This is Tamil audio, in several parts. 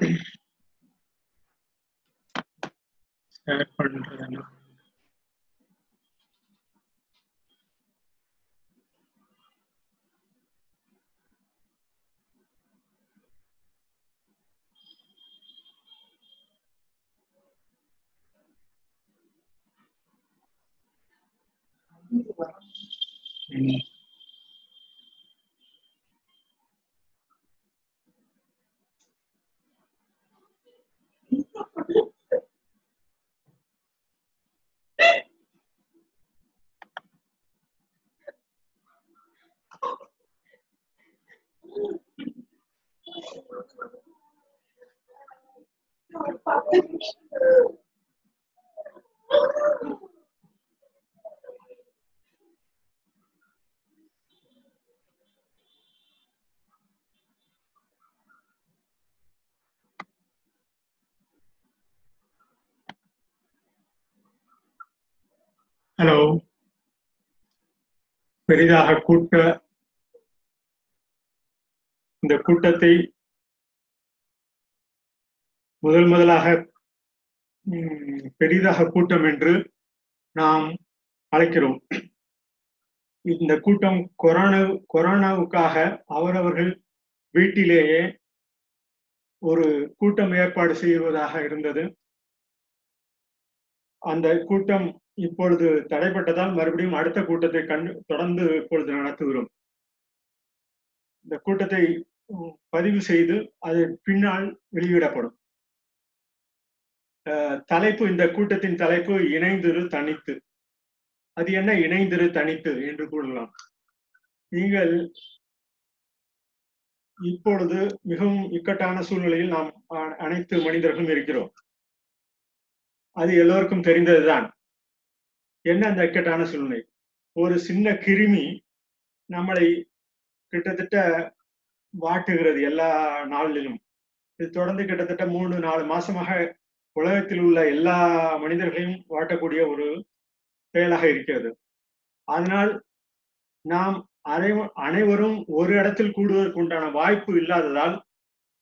Sad for hello. பெரிதாக கூட்ட இந்த கூட்டத்தை முதல் முதலாக பெரிதாக கூட்டம் என்று நாம் அழைக்கிறோம். இந்த கூட்டம் கொரோனா கொரோனாவுக்காக அவரவர்கள் வீட்டிலேயே ஒரு கூட்டம் ஏற்பாடு செய்வதாக இருந்தது. அந்த கூட்டம் இப்பொழுது தடைப்பட்டதால் மறுபடியும் அடுத்த கூட்டத்தை கண்டு தொடர்ந்து இப்பொழுது நடத்துகிறோம். இந்த கூட்டத்தை பதிவு செய்து அது பின்னால் வெளியிடப்படும். அஹ், தலைப்பு இந்த கூட்டத்தின் தலைப்பு இணைந்திரு தனித்து அது என்ன? இணைந்திரு தனித்து என்று கூறலாம். நீங்கள் இப்பொழுது மிகவும் இக்கட்டான சூழ்நிலையில் நாம் அனைத்து மனிதர்களும் இருக்கிறோம். அது எல்லோருக்கும் தெரிந்ததுதான். என்ன அந்த இக்கட்டான சூழ்நிலை? ஒரு சின்ன கிருமி நம்மளை கிட்டத்தட்ட வாட்டுகிறது எல்லா நாளிலும். இது தொடர்ந்து கிட்டத்தட்ட மூணு நாலு மாசமாக உலகத்தில் உள்ள எல்லா மனிதர்களையும் வாட்டக்கூடிய ஒரு செயலாக இருக்கிறது. அதனால் நாம் அனை அனைவரும் ஒரு இடத்தில் கூடுவதற்கு உண்டான வாய்ப்பு இல்லாததால்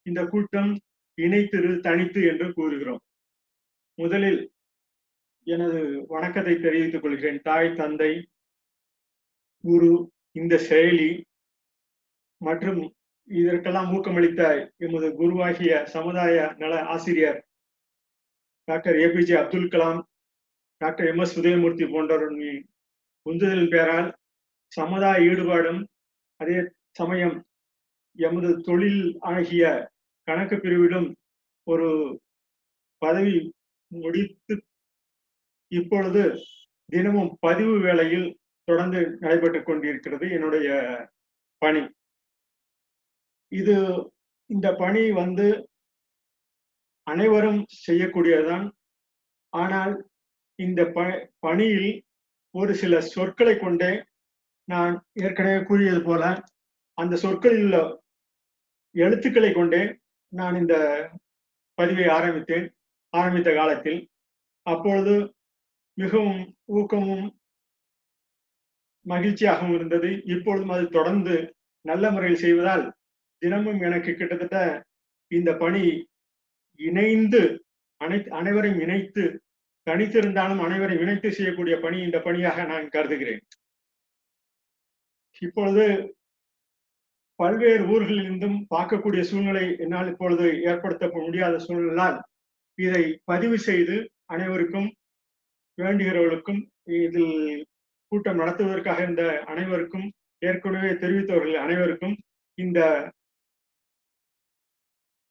இந்த கூட்டம் இணைத்திரு தனித்து என்று கூறுகிறோம். முதலில் எனது வணக்கத்தை தெரிவித்துக் கொள்கிறேன். தாய் தந்தை குரு இந்த செயலி மற்றும் இதற்கெல்லாம் ஊக்கமளித்த எமது குருவாகிய சமுதாய நல ஆசிரியர் doctor APJ Abdul Kalam doctor M S Udhayamoorthy போன்றவர்களின் உந்துதலின் பெயரால் சமுதாய ஈடுபாடும் அதே சமயம் எமது தொழில் ஆகிய கணக்கு பிரிவிலும் ஒரு பதவி முடித்து இப்பொழுது தினமும் பதிவு வேளையில் தொடர்ந்து நடைபெற்றுக் கொண்டிருக்கிறது என்னுடைய பணி. இது இந்த பணி வந்து அனைவரும் செய்யக்கூடியதுதான். ஆனால் இந்த ப பணியில் ஒரு சில சொற்களை கொண்டே நான் ஏற்கனவே கூறியது போல அந்த சொற்களில் உள்ள எழுத்துக்களை கொண்டே நான் இந்த பதிவை ஆரம்பித்தேன் ஆரம்பித்த காலத்தில். அப்பொழுது மிகவும் ஊக்கமும் மகிழ்ச்சியாகவும் இருந்தது. இப்பொழுதும் அது தொடர்ந்து நல்ல முறையில் செய்வதால் தினமும் எனக்கு கிட்டத்தட்ட இந்த பணி இணைந்து அனை அனைவரையும் இணைத்து தனித்திருந்தாலும் அனைவரையும் இணைத்து செய்யக்கூடிய பணி இந்த பணியாக நான் கருதுகிறேன். இப்பொழுது பல்வேறு ஊர்களிலிருந்தும் பார்க்கக்கூடிய சூழ்நிலை என்னால் இப்பொழுது ஏற்படுத்த முடியாத சூழ்நிலால் இதை பதிவு செய்து அனைவருக்கும் வேண்டுகிறவர்களுக்கும் இதில் கூட்டம் நடத்துவதற்காக இந்த அனைவருக்கும் ஏற்கனவே தெரிவித்தவர்கள் அனைவருக்கும் இந்த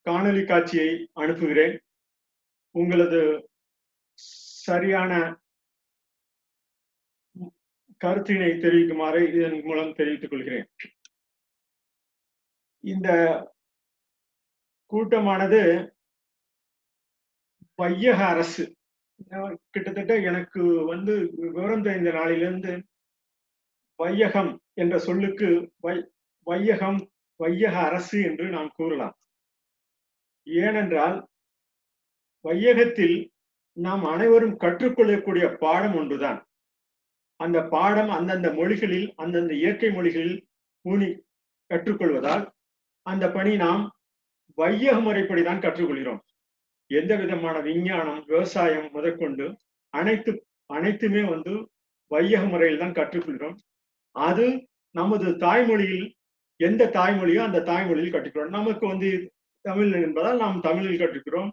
காணொளி காட்சியை அனுப்புகிறேன். உங்களது சரியான கருத்தினை தெரிவிக்குமாறு இதன் மூலம் தெரிவித்துக் கொள்கிறேன். இந்த கூட்டமானது வையக அரசு கிட்டத்தட்ட எனக்கு வந்து விவரம் தெரிந்த நாளிலிருந்து வையகம் என்ற சொல்லுக்கு வை வையகம் வையக அரசு என்று நாம் கூறலாம். ஏனென்றால் வையகத்தில் நாம் அனைவரும் கற்றுக்கொள்ளக்கூடிய பாடம் ஒன்றுதான். அந்த பாடம் அந்தந்த மொழிகளில் அந்தந்த இயற்கை மொழிகளில் ஊனி கற்றுக்கொள்வதால் அந்த பணி நாம் வையக முறைப்படி தான் கற்றுக்கொள்கிறோம். எந்த விதமான விஞ்ஞானம் விவசாயம் முதற்கொண்டு அனைத்து அனைத்துமே வந்து வையக முறையில் தான் கற்றுக்கொள்கிறோம். அது நமது தாய்மொழியில் எந்த தாய்மொழியோ அந்த தாய்மொழியில் கற்றுக்கிறோம். நமக்கு வந்து தமிழ் என்பதால் நாம் தமிழில் கற்றுக்கிறோம்.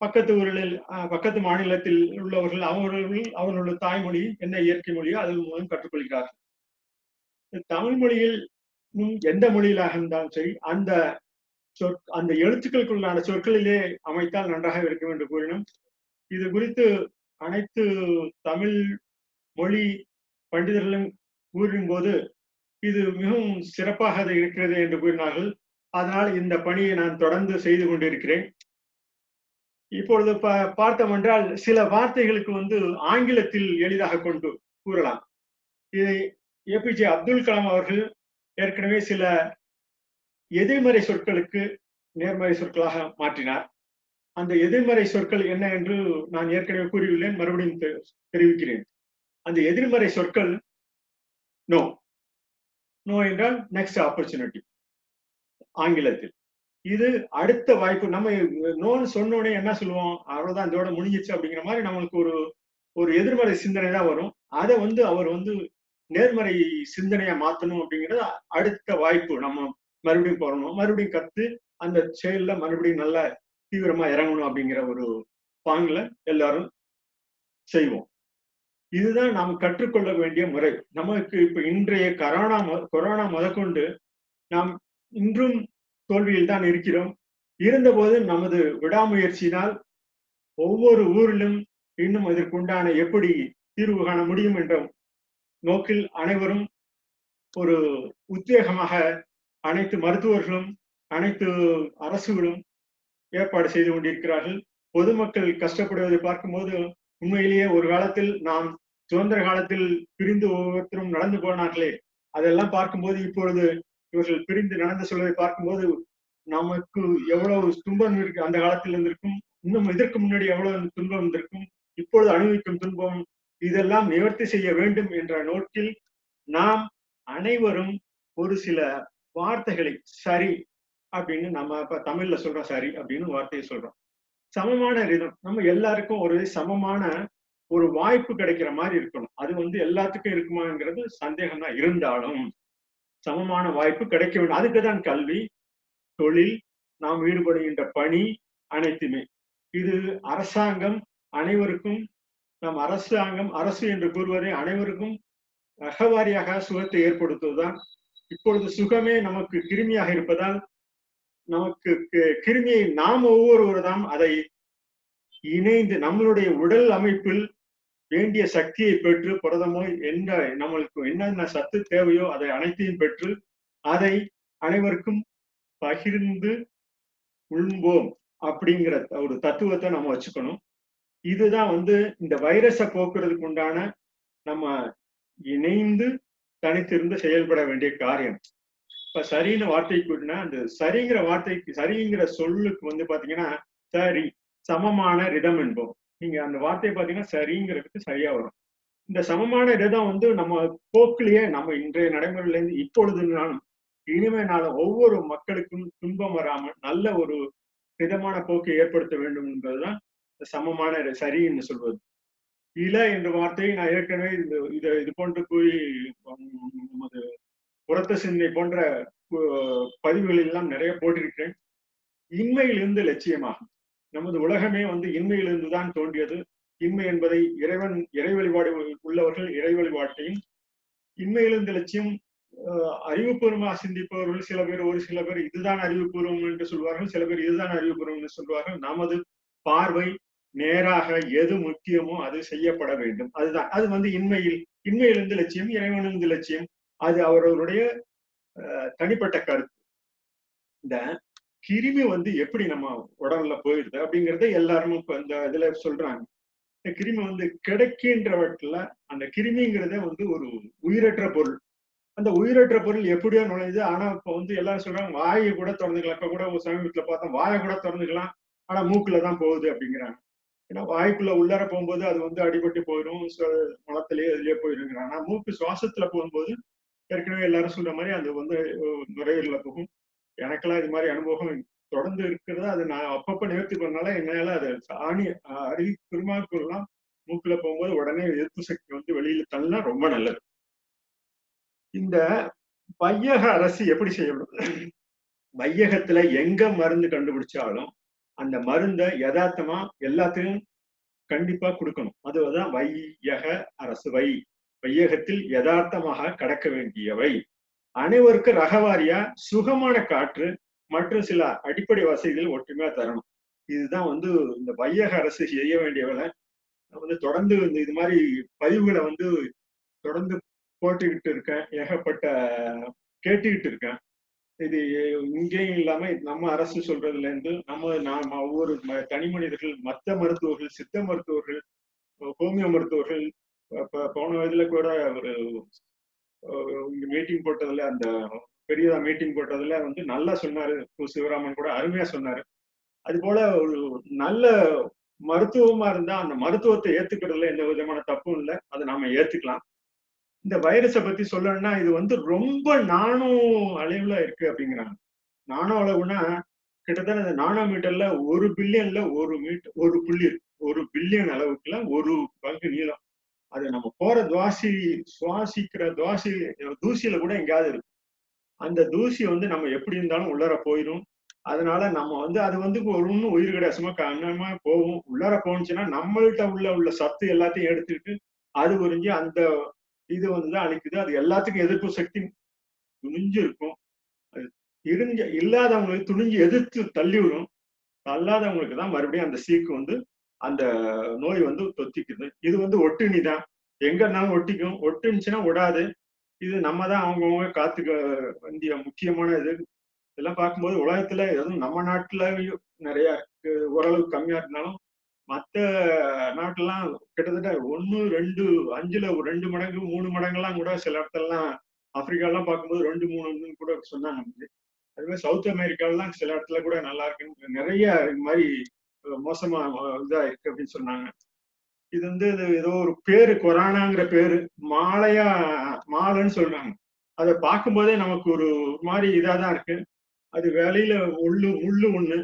பக்கத்து ஊர்களில் அஹ், பக்கத்து மாநிலத்தில் உள்ளவர்கள் அவர்கள் அவர்களுடைய தாய்மொழி என்ன இயற்கை மொழியோ அதன் மூலம் கற்றுக்கொள்கிறார்கள். தமிழ் மொழியில் எந்த மொழியிலாக இருந்தாலும் சரி அந்த சொற் அந்த எழுத்துக்களுக்குள்ளான சொற்களிலே அமைத்தால் நன்றாக இருக்கும் என்று கூறினோம். இது குறித்து அனைத்து தமிழ் மொழி பண்டிதர்களும் கூறும்போது இது மிகவும் சிறப்பாக அது இருக்கிறது என்று கூறினார்கள். அதனால் இந்த பணியை நான் தொடர்ந்து செய்து கொண்டிருக்கிறேன். இப்பொழுது ப பார்த்தோம் என்றால் சில வார்த்தைகளுக்கு வந்து ஆங்கிலத்தில் எளிதாக கொண்டு கூறலாம். இதை ஏபிஜே அப்துல் கலாம் அவர்கள் ஏற்கனவே சில எதிர்மறை சொற்களுக்கு நேர்மறை சொற்களாக மாற்றினார். அந்த எதிர்மறை சொற்கள் என்ன என்று நான் ஏற்கனவே கூறியுள்ளேன் மறுபடியும் தெ- தெரிவிக்கிறேன். அந்த எதிர்மறை சொற்கள் நோ. நோ என்றால் நெக்ஸ்ட் ஆப்பர்ச்சுனிட்டி ஆங்கிலத்தில். இது அடுத்த வாய்ப்பு. நம்ம நோன்னு சொன்னோடனே என்ன சொல்லுவோம்? அவ்வளவுதான் இதோட முடிஞ்சிச்சு அப்படிங்கிற மாதிரி நம்மளுக்கு ஒரு ஒரு எதிர்மறை சிந்தனை தான் வரும். அதை வந்து அவர் வந்து நேர்மறை சிந்தனையா மாத்தணும் அப்படிங்கிறது அடுத்த வாய்ப்பு. நம்ம மறுபடியும் போறணும். மறுபடியும் கத்து அந்த செயல்ல மறுபடியும் நல்ல தீவிரமா இறங்கணும் அப்படிங்கிற ஒரு பாங்குல எல்லாரும் செய்வோம். இதுதான் நாம் கற்றுக்கொள்ள வேண்டிய முறை. நமக்கு இப்ப இன்றைய கரோனா மொ- கொரோனா முதற்கொண்டு நாம் இன்றும் தோல்வியில் தான் இருக்கிறோம். இருந்தபோது நமது விடாமுயற்சியினால் ஒவ்வொரு ஊரிலும் இன்னும் இதற்குண்டான எப்படி தீர்வு காண முடியும் என்ற நோக்கில் அனைவரும் ஒரு உத்வேகமாக அனைத்து மருத்துவர்களும் அனைத்து அரசுகளும் ஏற்பாடு செய்து கொண்டிருக்கிறார்கள். பொதுமக்கள் கஷ்டப்படுவதை பார்க்கும்போது உண்மையிலேயே ஒரு காலத்தில் நாம் சுதந்திர காலத்தில் பிரிந்து ஒவ்வொருத்தரும் நடந்து போனார்களே. அதெல்லாம் பார்க்கும்போது இப்பொழுது இவர்கள் பிரிந்து நடந்து சொல்வதை பார்க்கும்போது நமக்கு எவ்வளவு துன்பம் இருக்கு. அந்த காலத்தில் இருந்திருக்கும் இன்னும் இதற்கு முன்னாடி எவ்வளவு துன்பம் இருந்திருக்கும் இப்பொழுது அனுபவிக்கும் துன்பம் இதெல்லாம் நிவர்த்தி செய்ய வேண்டும் என்ற நோக்கில் நாம் அனைவரும் ஒரு சில வார்த்தைகளை சரி அப்படின்னு நம்ம இப்ப தமிழ்ல சொல்றோம் சரி அப்படின்னு வார்த்தையை சொல்றோம். சமமான ரிதம் நம்ம எல்லாருக்கும் ஒரு சமமான ஒரு வாய்ப்பு கிடைக்கிற மாதிரி இருக்கணும். அது வந்து எல்லாத்துக்கும் இருக்குமாங்கிறது சந்தேகம் தான் இருந்தாலும் சமமான வாய்ப்பு கிடைக்க வேண்டும். அதுக்கு தான் கல்வி தொழில் நாம் ஈடுபடுகின்ற பணி அனைத்துமே. இது அரசாங்கம் அனைவருக்கும் நம் அரசாங்கம் அரசு என்று கூறுவதை அனைவருக்கும் ரகவாரியாக சுகத்தை ஏற்படுத்துவதுதான் இப்பொழுது சுகமே நமக்கு கிருமியாக இருப்பதால் நமக்கு கிருமியை நாம் ஒவ்வொருவரும் அதை இணைந்து நம்மளுடைய உடல் அமைப்பில் வேண்டிய சக்தியை பெற்று புரதமோ என்ன நம்மளுக்கு என்னென்ன சத்து தேவையோ அதை அனைத்தையும் பெற்று அதை அனைவருக்கும் பகிர்ந்து உண்போம் அப்படிங்கிற ஒரு தத்துவத்தை நம்ம வச்சுக்கணும். இதுதான் வந்து இந்த வைரஸை போக்குறதுக்கு உண்டான நம்ம இணைந்து தனித்திருந்து செயல்பட வேண்டிய காரியம். இப்ப சரின்னு வார்த்தை கூட்டினா அந்த சரிங்கிற வார்த்தைக்கு சரிங்கிற சொல்லுக்கு வந்து பாத்தீங்கன்னா சரி சமமான ரிதம் என்போம். நீங்க அந்த வார்த்தையை பாத்தீங்கன்னா சரிங்கிறதுக்கு சரியா வரும். இந்த சமமான ரிதம் வந்து நம்ம போக்கிலேயே நம்ம இன்றைய நடைமுறையில இருந்து இப்பொழுதுனாலும் இனிமேனாலும் ஒவ்வொரு மக்களுக்கும் துன்பம் வராமல் நல்ல ஒரு விதமான போக்கை ஏற்படுத்த வேண்டும் என்பதுதான் இந்த சமமான சரி சரின்னு சொல்வது. இல என்ற வார்த்தையை நான் ஏற்கனவே இந்த இதை இது போன்று கூறி நமது புறத்த சிந்தனை போன்ற பதிவுகளில் எல்லாம் நிறைய போட்டிருக்கிறேன். இன்மையிலிருந்து லட்சியமாகும். நமது உலகமே வந்து இன்மையிலிருந்து தான் தோன்றியது. இன்மை என்பதை இறைவன் இறை வழிபாடு உள்ளவர்கள் இறை வழிபாட்டையும் இன்மையிலிருந்து லட்சியம் அறிவுபூர்வமாக சிந்திப்பவர்கள் சில பேர் ஒரு சில பேர் இதுதான் அறிவுபூர்வம் என்று சொல்வார்கள் சில பேர் இதுதான் அறிவுபூர்வம் என்று சொல்வார்கள். நமது பார்வை நேராக எது முக்கியமோ அது செய்யப்பட வேண்டும். அதுதான். அது வந்து இன்மையில் இன்மையிலிருந்து லட்சியம் இறைவனிலிருந்து லட்சியம். அது அவர்களுடைய தனிப்பட்ட கருத்து. இந்த கிருமி வந்து எப்படி நம்ம உடல்ல போயிடுது அப்படிங்கறத எல்லாரும் இப்ப இந்த இதுல சொல்றாங்க. இந்த கிருமி வந்து கிடைக்கின்றவற்றில் அந்த கிருமிங்கிறதே வந்து ஒரு உயிரற்ற பொருள். அந்த உயிரற்ற பொருள் எப்படியோ நுழையுது. ஆனா இப்ப வந்து எல்லாரும் சொல்றாங்க வாயை கூட திறந்துக்கலாம். இப்ப கூட ஒரு சமீபத்துல பார்த்தோம் வாயை கூட திறந்துக்கலாம். ஆனா மூக்குல தான் போகுது அப்படிங்கிறாங்க. ஏன்னா வாய்க்குள்ள உள்ளார போகும்போது அது வந்து அடிபட்டு போயிடும் மலத்திலேயே இதுலயே போயிருங்கிறாங்க ஆனா மூக்கு சுவாசத்துல போகும்போது ஏற்கனவே எல்லாரும் சொல்ற மாதிரி அது வந்து நுரையீரல போகும். எனக்கெல்லாம் இது மாதிரி அனுபவம் தொடர்ந்து இருக்கிறது அது நான் அப்பப்ப நிவர்த்தி பண்ணால என்னால அது ஆணி அருகி திருமாக்குலாம் மூக்குல போகும்போது உடனே எதிர்ப்பு சக்தி வந்து வெளியில தள்ளினா ரொம்ப நல்லது. இந்த வையக அரசு எப்படி செய்யப்படும் வையகத்துல எங்க மருந்து கண்டுபிடிச்சாலும் அந்த மருந்தை யதார்த்தமா எல்லாத்தையும் கண்டிப்பா கொடுக்கணும். அதுதான் வையக அரசு. வை வையகத்தில் யதார்த்தமாக கடக்க வேண்டியவை. அனைவருக்கும் ரகவாரியா சுகமான காற்று மற்றும் சில அடிப்படை வசதிகள் ஒற்றுமையா தரணும். இதுதான் வந்து இந்த வையக அரசு செய்ய வேண்டியவளை. வந்து தொடர்ந்து இந்த இது மாதிரி பதிவுகளை வந்து தொடர்ந்து போட்டுக்கிட்டு இருக்கேன். ஏகப்பட்ட கேட்டுக்கிட்டு இருக்கேன். இது இங்கேயும் இல்லாம நம்ம அரசு சொல்றதுல இருந்து நம்ம நாம் ஒவ்வொரு தனி மனிதர்கள் மத்த மருத்துவர்கள் சித்த மருத்துவர்கள் ஹோமியோ மருத்துவர்கள் போன வயதுல கூட ஒரு மீட்டிங் போட்டதுல அந்த பெரியதா மீட்டிங் போட்டதுல வந்து நல்லா சொன்னாரு. சிவராமன் கூட அருமையா சொன்னாரு. அது போல ஒரு நல்ல மருத்துவமா இருந்தா அந்த மருத்துவத்தை ஏத்துக்கிறதுல எந்த விதமான தப்பும் இல்லை. அதை நாம ஏத்துக்கலாம். இந்த வைரஸை பத்தி சொல்லணும்னா இது வந்து ரொம்ப நானும் இருக்கு அப்படிங்கிறாங்க. நானோ அளவுனா கிட்டத்தட்ட இந்த நானோ மீட்டர்ல ஒரு பில்லியன்ல ஒரு மீட்டர் ஒரு புள்ளி ஒரு பில்லியன் அளவுக்குல ஒரு பங்கு நீளம். அது நம்ம போற துவாசி சுவாசிக்கிற துவாசி தூசியில கூட எங்கேயாவது இருக்கும். அந்த தூசி வந்து நம்ம எப்படி இருந்தாலும் உள்ளர போயிடும் அதனால நம்ம வந்து அது வந்து ஒரு ஒன்றும் உயிர் கிடையாசமா கண்ணமா போகும். உள்ளர போனுச்சுன்னா நம்மள்கிட்ட உள்ள உள்ள சத்து எல்லாத்தையும் எடுத்துக்கிட்டு அது உறிஞ்சு அந்த இது வந்து அழிக்குது. அது எல்லாத்துக்கும் எதிர்ப்பு சக்தி துணிஞ்சு இருக்கும் அது இருஞ்ச இல்லாதவங்களுக்கு துணிஞ்சு எதிர்த்து தள்ளி விடும். தள்ளாதவங்களுக்கு தான் மறுபடியும் அந்த சீக்கு வந்து அந்த நோய் வந்து தொத்திக்குது. இது வந்து ஒட்டுணி தான் எங்க இருந்தாலும் ஒட்டிக்கும். ஒட்டுனுச்சுன்னா விடாது. இது நம்ம தான் அவங்கவுங்க காத்துக்க வேண்டிய முக்கியமான இது. இதெல்லாம் பார்க்கும்போது உலகத்துல எதுவும் நம்ம நாட்டுலயும் நிறைய இருக்கு. ஓரளவுக்கு கம்மியா இருந்தாலும் மற்ற நாட்டெல்லாம் கிட்டத்தட்ட ஒன்னு ரெண்டு அஞ்சுல ரெண்டு மடங்கு மூணு மடங்குலாம் கூட சில இடத்துலலாம் ஆப்பிரிக்காலாம் பார்க்கும்போது ரெண்டு மூணுன்னு கூட சொன்னாங்க. அது மாதிரி சவுத் அமெரிக்காலாம் சில இடத்துல கூட நல்லா இருக்குன்னு நிறைய இது மாதிரி மோசமா இதா இருக்கு அப்படின்னு சொன்னாங்க. இது வந்து இது ஏதோ ஒரு பேரு கொரோனாங்கிற பேரு மாலையா மாலைன்னு சொல்றாங்க. அதை பார்க்கும்போதே நமக்கு ஒரு மாதிரி இதா தான் இருக்கு. அது வேலையில உள்ளு உள்ளு ஒண்ணு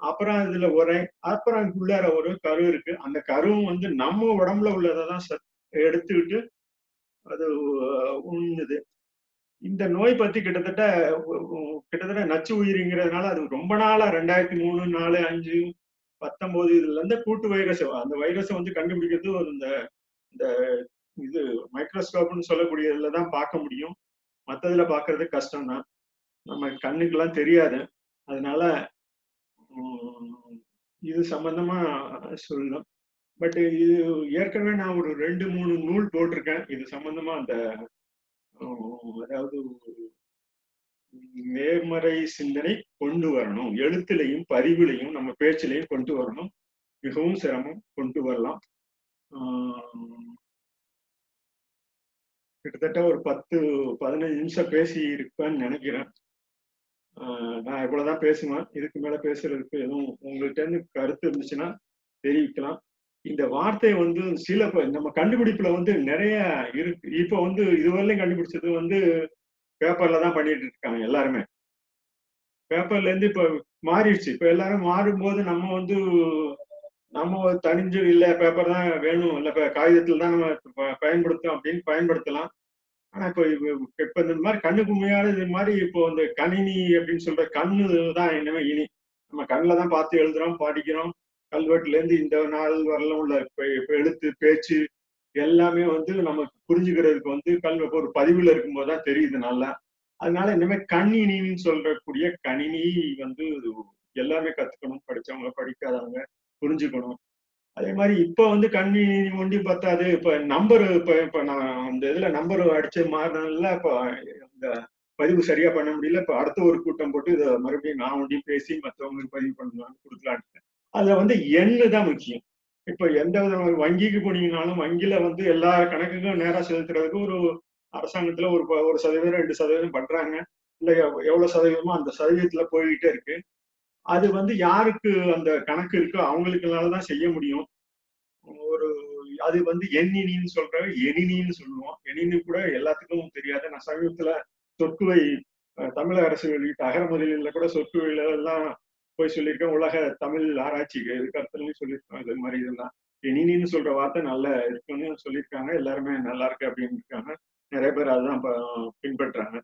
அப்புறம் இதுல உரை அப்புறம் உள்ளார ஒரு கரு இருக்கு. அந்த கருவும் வந்து நம்ம உடம்புல உள்ளதை தான் எடுத்துக்கிட்டு அது உண்ணுது. இந்த நோய் பத்தி கிட்டத்தட்ட கிட்டத்தட்ட நச்சு உயிரிங்கிறதுனால அது ரொம்ப நாளா ரெண்டாயிரத்தி மூணு நாலு அஞ்சு பத்தொன்பது இதுல இருந்து கூட்டு வைரஸ் அந்த வைரஸை வந்து கண்டுபிடிக்கிறது ஒரு இந்த இந்த இது மைக்ரோஸ்கோப்னு சொல்லக்கூடியதுல தான் பார்க்க முடியும். மற்றதுல பார்க்கறது கஷ்டம் தான் நம்ம கண்ணுக்கெல்லாம் தெரியாது. அதனால இது சம்பந்தமா சொல்லலாம். பட் இது ஏற்கனவே நான் ஒரு ரெண்டு மூணு நூல் போட்டிருக்கேன். இது சம்பந்தமா அந்த அதாவது நேர்மறை சிந்தனை கொண்டு வரணும். எழுத்துலையும் பதிவுலையும் நம்ம பேச்சிலையும் கொண்டு வரணும். மிகவும் சிரமம் கொண்டு வரலாம். கிட்டத்தட்ட ஒரு பத்து பதினஞ்சு நிமிஷம் பேசி இருப்பேன்னு நினைக்கிறேன் நான் இவ்வளவுதான் பேசுவேன். இதுக்கு மேல பேசுறதுக்கு எதுவும் உங்கள்கிட்ட இருந்து கருத்து இருந்துச்சுன்னா தெரிவிக்கலாம். இந்த வார்த்தை வந்து சில நம்ம கண்டுபிடிப்புல வந்து நிறைய இருக்கு. இப்ப வந்து இதுவரையிலும் கண்டுபிடிச்சது வந்து பேப்பர்ல தான் பண்ணிட்டு இருக்காங்க எல்லாருமே. பேப்பர்ல இருந்து இப்ப மாறிடுச்சு. இப்ப எல்லாரும் மாறும்போது நம்ம வந்து நம்ம தனிஞ்சு இல்ல பேப்பர் தான் வேணும் இல்ல காகிதத்தில் தான் நம்ம பயன்படுத்தும் அப்படின்னு பயன்படுத்தலாம். ஆனா இப்போ இப்ப இந்த மாதிரி கண்ணுக்கு உண்மையான இது மாதிரி இப்போ இந்த கணினி அப்படின்னு சொல்ற கண்ணு தான் என்னமே இனி. நம்ம கண்ணில் தான் பார்த்து எழுதுறோம் படிக்கிறோம். கல்வெட்டுல இருந்து இந்த நாள் வரலாம் உள்ள எழுத்து பேச்சு எல்லாமே வந்து நமக்கு புரிஞ்சுக்கிறதுக்கு வந்து கல்வ ஒரு பதிவுல இருக்கும்போது தான் தெரியுது நல்லா. அதனால இனிமே கணினின்னு சொல்றக்கூடிய கணினி வந்து எல்லாமே கத்துக்கணும். படிச்சவங்க படிக்காதவங்க புரிஞ்சுக்கணும். அதே மாதிரி இப்ப வந்து கணினி ஒண்டி பத்தாது இப்ப நம்பர் இப்ப இப்ப நான் அந்த இதுல நம்பர் அடிச்சு மாறினால இப்ப இந்த பதிவு சரியா பண்ண முடியல. இப்ப அடுத்த ஒரு கூட்டம் போட்டு இதை மறுபடியும் நான் ஒண்டி பேசி மற்றவங்களுக்கு பதிவு பண்ணலாம்னு கொடுக்கலான்ட்டு. அதுல வந்து எண்ணு தான் முக்கியம். இப்ப எந்த வித வங்கிக்கு போனீங்கனாலும் வங்கியில வந்து எல்லா கணக்குக்கும் நேரா செலுத்துறதுக்கு ஒரு அரசாங்கத்துல ஒரு ஒரு சதவீதம் ரெண்டு சதவீதம் பண்றாங்க. இல்ல எவ்வளவு சதவீதமோ அந்த சதவீதத்துல போய்கிட்டே இருக்கு. அது வந்து யாருக்கு அந்த கணக்கு இருக்கோ அவங்களுக்குனாலதான் செய்ய முடியும். ஒரு அது வந்து எண்ணினின்னு சொல்ற எணினின்னு சொல்லுவோம். எணினி கூட எல்லாத்துக்கும் தெரியாது. நான் சமீபத்துல சொற்குவை தமிழக அரசு வெளியிட்ட அகர முதலில கூட சொற்குவையில எல்லாம் போய் சொல்லியிருக்கேன். உலக தமிழ் ஆராய்ச்சி கருத்துலையும் சொல்லியிருக்கோம் இது மாதிரி இதெல்லாம். இனினின்னு சொல்ற வார்த்தை நல்லா இருக்குன்னு சொல்லியிருக்காங்க. எல்லாருமே நல்லா இருக்கு அப்படின்னு இருக்காங்க நிறைய பேர் அதுதான் பின்பற்றாங்க.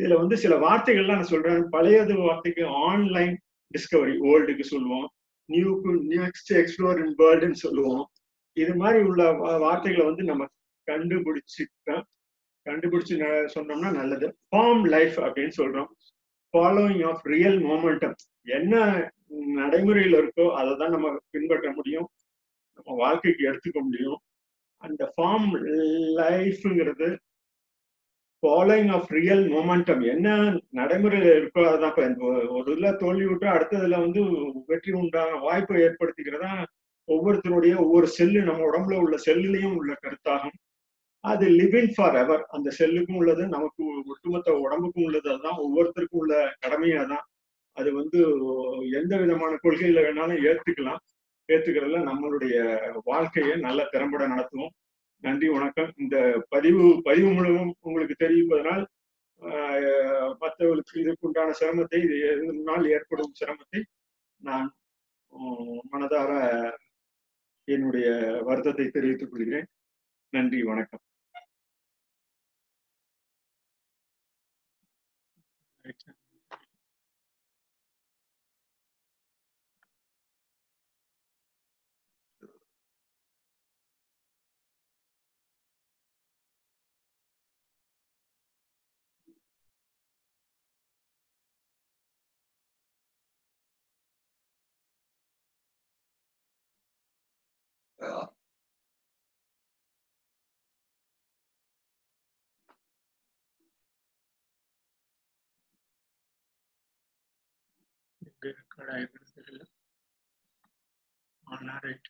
இதுல வந்து சில வார்த்தைகள்லாம் நான் சொல்றேன். பழையது வார்த்தைக்கு ஆன்லைன் டிஸ்கவரி ஓல்டுக்கு சொல்லுவோம். நியூக்கு நெக்ஸ்ட் எக்ஸ்ப்ளோர் இன் வேர்ல்டுன்னு சொல்லுவோம். இது மாதிரி உள்ள வார்த்தைகளை வந்து நம்ம கண்டுபிடிச்சிட்டோம் கண்டுபிடிச்சு சொன்னோம்னா நல்லது. ஃபார்ம் லைஃப் அப்படின்னு சொல்றோம். ஃபாலோயிங் ஆஃப் ரியல் மோமெண்டம் என்ன நடைமுறையில் இருக்கோ அதை தான் நம்ம பின்பற்ற முடியும். நம்ம வாழ்க்கைக்கு எடுத்துக்க முடியும். அந்த ஃபார்ம் லைஃப்ங்கிறது ஃபாலோயிங் ஆஃப் ரியல் மொமெண்டம் என்ன நடைமுறையில் இருக்கோ அதுதான். இப்போ ஒரு இதில் தோல்வி விட்டு அடுத்ததுல வந்து வெற்றி உண்டான வாய்ப்பை ஏற்படுத்திக்கிறதா ஒவ்வொருத்தருடைய ஒவ்வொரு செல்லு நம்ம உடம்புல உள்ள செல்லுலையும் உள்ள கருத்தாகும். அது லிவிங் ஃபார் எவர் அந்த செல்லுக்கும் உள்ளது நமக்கு ஒட்டுமொத்த உடம்புக்கும் உள்ளது. அதுதான் ஒவ்வொருத்தருக்கும் உள்ள கடமையா தான் அது வந்து எந்த விதமான கொள்கையில வேணாலும் ஏத்துக்கலாம். ஏத்துக்கிறதுல நம்மளுடைய வாழ்க்கையை நல்ல திறம்பட நடத்துவோம். நன்றி வணக்கம். இந்த பதிவு பதிவு மூலமும் உங்களுக்கு தெரிவிப்பதனால் மற்றவர்களுக்கு இதுக்குண்டான சிரமத்தை இது முன்னால் ஏற்படும் சிரமத்தை நான் மனதார என்னுடைய வருத்தத்தை தெரிவித்துக் கொள்கிறேன். நன்றி வணக்கம். ரெக்கார்ட் ஆயிருக்கிறது தெரியல ஆனா ரைட்